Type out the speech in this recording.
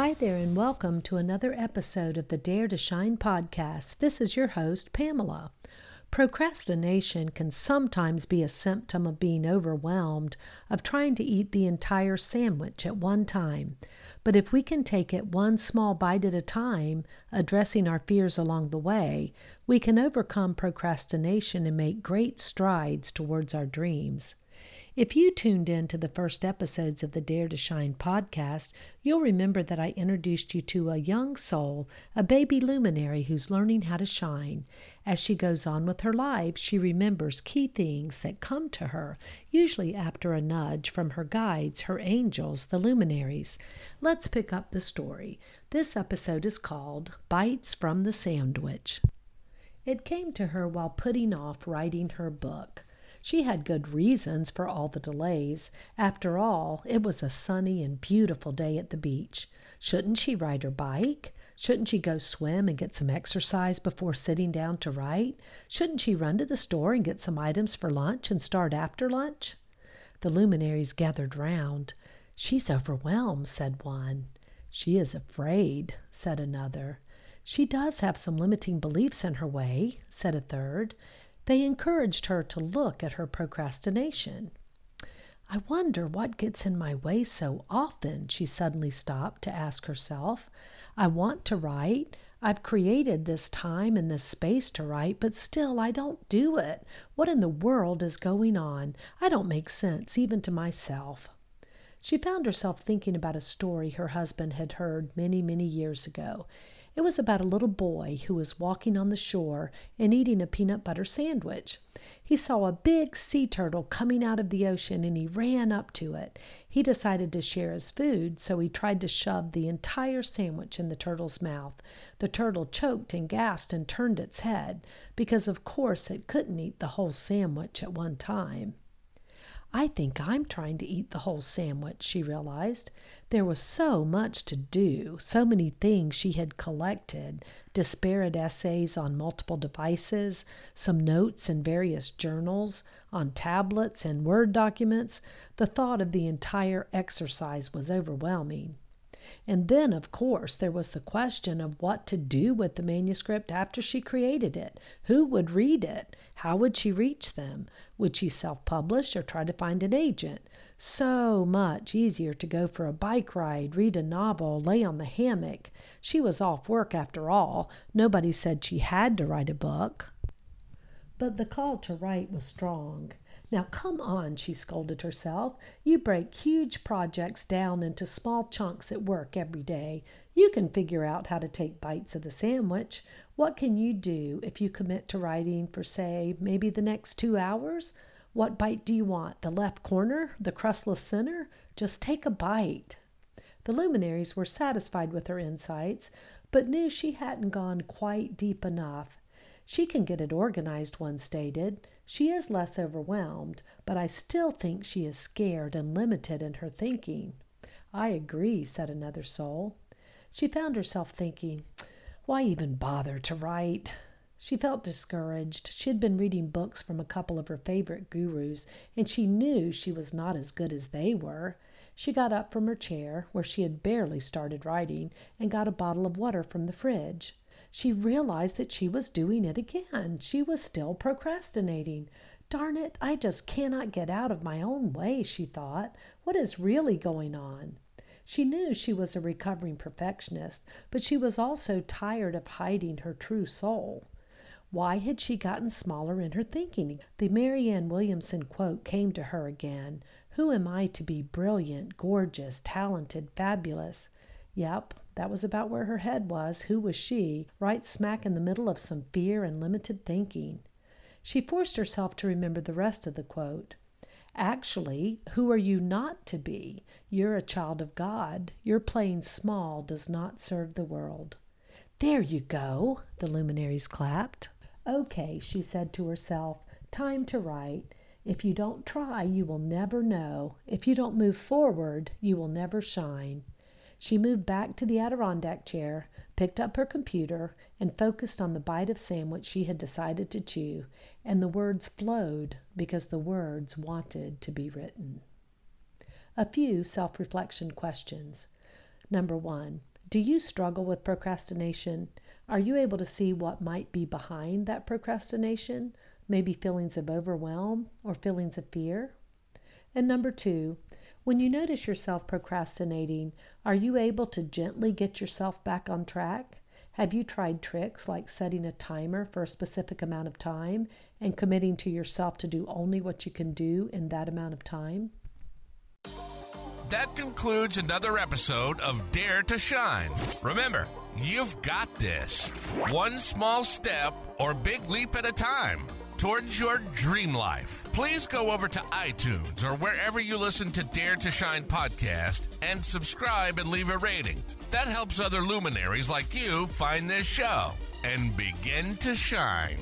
Hi there, and welcome to another episode of the Dare to Shine podcast. This is your host, Pamela. Procrastination can sometimes be a symptom of being overwhelmed, of trying to eat the entire sandwich at one time. But if we can take it one small bite at a time, addressing our fears along the way, we can overcome procrastination and make great strides towards our dreams. If you tuned in to the first episodes of the Dare to Shine podcast, you'll remember that I introduced you to a young soul, a baby luminary who's learning how to shine. As she goes on with her life, she remembers key things that come to her, usually after a nudge from her guides, her angels, the luminaries. Let's pick up the story. This episode is called Bites from the Sandwich. It came to her while putting off writing her book. She had good reasons for all the delays. After all, it was a sunny and beautiful day at the beach. Shouldn't she ride her bike? Shouldn't she go swim and get some exercise before sitting down to write? Shouldn't she run to the store and get some items for lunch and start after lunch? The luminaries gathered round. She's overwhelmed, said one. She is afraid, said another. She does have some limiting beliefs in her way, said a third. They encouraged her to look at her procrastination. I wonder what gets in my way so often, she suddenly stopped to ask herself. I want to write. I've created this time and this space to write, but still I don't do it. What in the world is going on? I don't make sense, even to myself. She found herself thinking about a story her husband had heard many, many years ago. It was about a little boy who was walking on the shore and eating a peanut butter sandwich. He saw a big sea turtle coming out of the ocean and he ran up to it. He decided to share his food, so he tried to shove the entire sandwich in the turtle's mouth. The turtle choked and gasped and turned its head, because of course it couldn't eat the whole sandwich at one time. I think I'm trying to eat the whole sandwich, she realized. There was so much to do, so many things she had collected disparate essays on multiple devices, some notes in various journals, on tablets and Word documents. The thought of the entire exercise was overwhelming. And then, of course, there was the question of what to do with the manuscript after she created it. Who would read it? How would she reach them? Would she self publish or try to find an agent? So much easier to go for a bike ride, read a novel, lay on the hammock. She was off work after all. Nobody said she had to write a book. But the call to write was strong. Now, come on, she scolded herself. You break huge projects down into small chunks at work every day. You can figure out how to take bites of the sandwich. What can you do if you commit to writing for, say, maybe the next two hours? What bite do you want? The left corner? The crustless center? Just take a bite. The luminaries were satisfied with her insights, but knew she hadn't gone quite deep enough. She can get it organized, one stated. She is less overwhelmed, but I still think she is scared and limited in her thinking. I agree, said another soul. She found herself thinking, why even bother to write? She felt discouraged. She had been reading books from a couple of her favorite gurus, and she knew she was not as good as they were. She got up from her chair, where she had barely started writing, and got a bottle of water from the fridge she realized that she was doing it again. She was still procrastinating. Darn it, I just cannot get out of my own way, she thought. What is really going on? She knew she was a recovering perfectionist, but she was also tired of hiding her true soul. Why had she gotten smaller in her thinking? The Marianne Williamson quote came to her again Who am I to be brilliant, gorgeous, talented, fabulous? Yep, that was about where her head was. Who was she? Right smack in the middle of some fear and limited thinking. She forced herself to remember the rest of the quote. Actually, who are you not to be? You're a child of God. Your playing small does not serve the world. There you go, the luminaries clapped. Okay, she said to herself, time to write. If you don't try, you will never know. If you don't move forward, you will never shine. She moved back to the Adirondack chair, picked up her computer, and focused on the bite of sandwich she had decided to chew, and the words flowed because the words wanted to be written. A few self reflection questions. Number one, do you struggle with procrastination? Are you able to see what might be behind that procrastination? Maybe feelings of overwhelm or feelings of fear? And number two, when you notice yourself procrastinating, are you able to gently get yourself back on track? Have you tried tricks like setting a timer for a specific amount of time and committing to yourself to do only what you can do in that amount of time? That concludes another episode of Dare to Shine. Remember, you've got this. One small step or big leap at a time towards your dream life. Please go over to iTunes or wherever you listen to Dare to Shine podcast and subscribe and leave a rating. That helps other luminaries like you find this show and begin to shine.